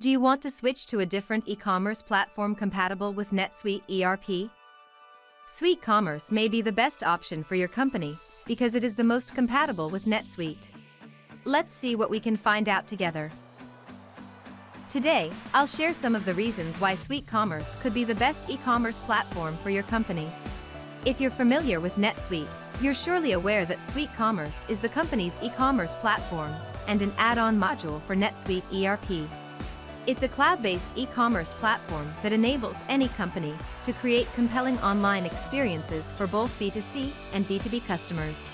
Do you want to switch to a different e-commerce platform compatible with NetSuite ERP? Suite Commerce may be the best option for your company because it is the most compatible with NetSuite. Let's see what we can find out together. Today, I'll share some of the reasons why Suite Commerce could be the best e-commerce platform for your company. If you're familiar with NetSuite, you're surely aware that Suite Commerce is the company's e-commerce platform and an add-on module for NetSuite ERP. It's a cloud-based e-commerce platform that enables any company to create compelling online experiences for both B2C and B2B customers.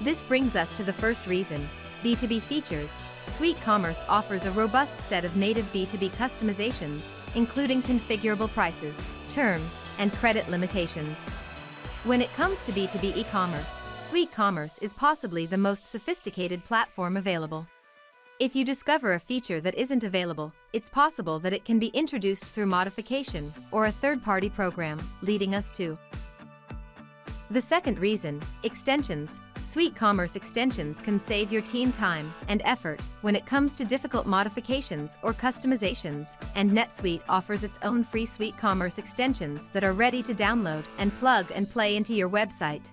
This brings us to the first reason, B2B features. Suite Commerce offers a robust set of native B2B customizations, including configurable prices, terms, and credit limitations. When it comes to B2B e-commerce, Suite Commerce is possibly the most sophisticated platform available. If you discover a feature that isn't available, it's possible that it can be introduced through modification or a third-party program, leading us to the second reason, extensions. Suite Commerce extensions can save your team time and effort when it comes to difficult modifications or customizations, and NetSuite offers its own free Suite Commerce extensions that are ready to download and plug and play into your website.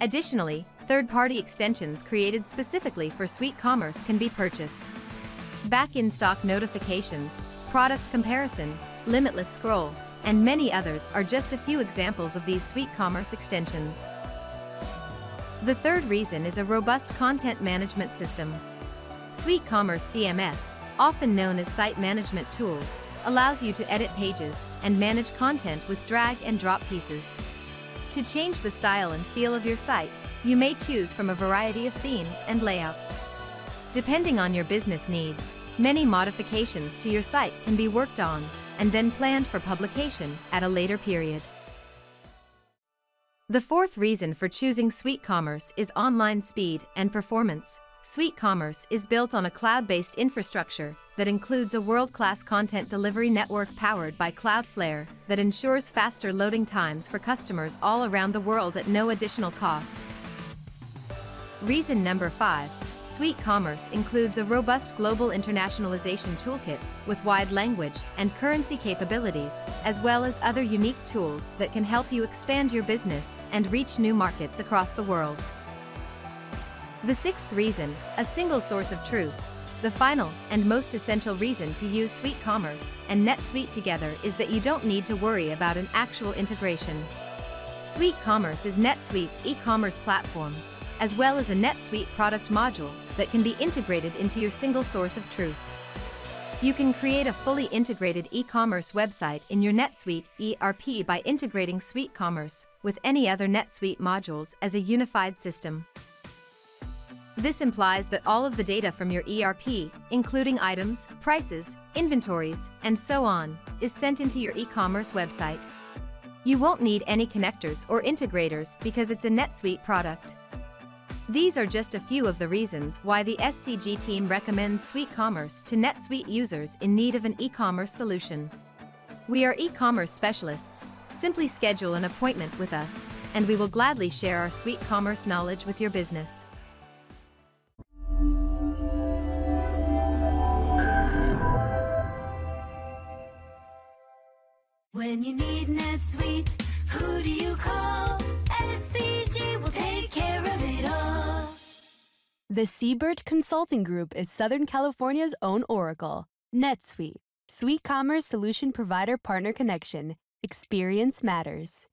Additionally, third-party extensions created specifically for Suite Commerce can be purchased. Back in stock notifications, product comparison, limitless scroll, and many others are just a few examples of these Suite Commerce extensions. The third reason is a robust content management system. Suite Commerce CMS, often known as Site Management Tools, allows you to edit pages and manage content with drag and drop pieces. To change the style and feel of your site, you may choose from a variety of themes and layouts. Depending on your business needs, many modifications to your site can be worked on and then planned for publication at a later period. The fourth reason for choosing Suite Commerce is online speed and performance. Suite Commerce is built on a cloud-based infrastructure that includes a world-class content delivery network powered by Cloudflare that ensures faster loading times for customers all around the world at no additional cost. Reason number 5. Suite Commerce includes a robust global internationalization toolkit with wide language and currency capabilities, as well as other unique tools that can help you expand your business and reach new markets across the world. The sixth reason, a single source of truth. The final and most essential reason to use Suite Commerce and NetSuite together is that you don't need to worry about an actual integration. Suite Commerce is NetSuite's e-commerce platform, as well as a NetSuite product module that can be integrated into your single source of truth. You can create a fully integrated e-commerce website in your NetSuite ERP by integrating Suite Commerce with any other NetSuite modules as a unified system. This implies that all of the data from your ERP, including items, prices, inventories, and so on, is sent into your e-commerce website. You won't need any connectors or integrators because it's a NetSuite product. These are just a few of the reasons why the SCG team recommends Suite Commerce to NetSuite users in need of an e-commerce solution. We are e-commerce specialists. Simply schedule an appointment with us, and we will gladly share our Suite Commerce knowledge with your business. When you need NetSuite, who do you call? The Seibert Consulting Group is Southern California's own Oracle. NetSuite, Suite Commerce Solution Provider Partner Connection. Experience matters.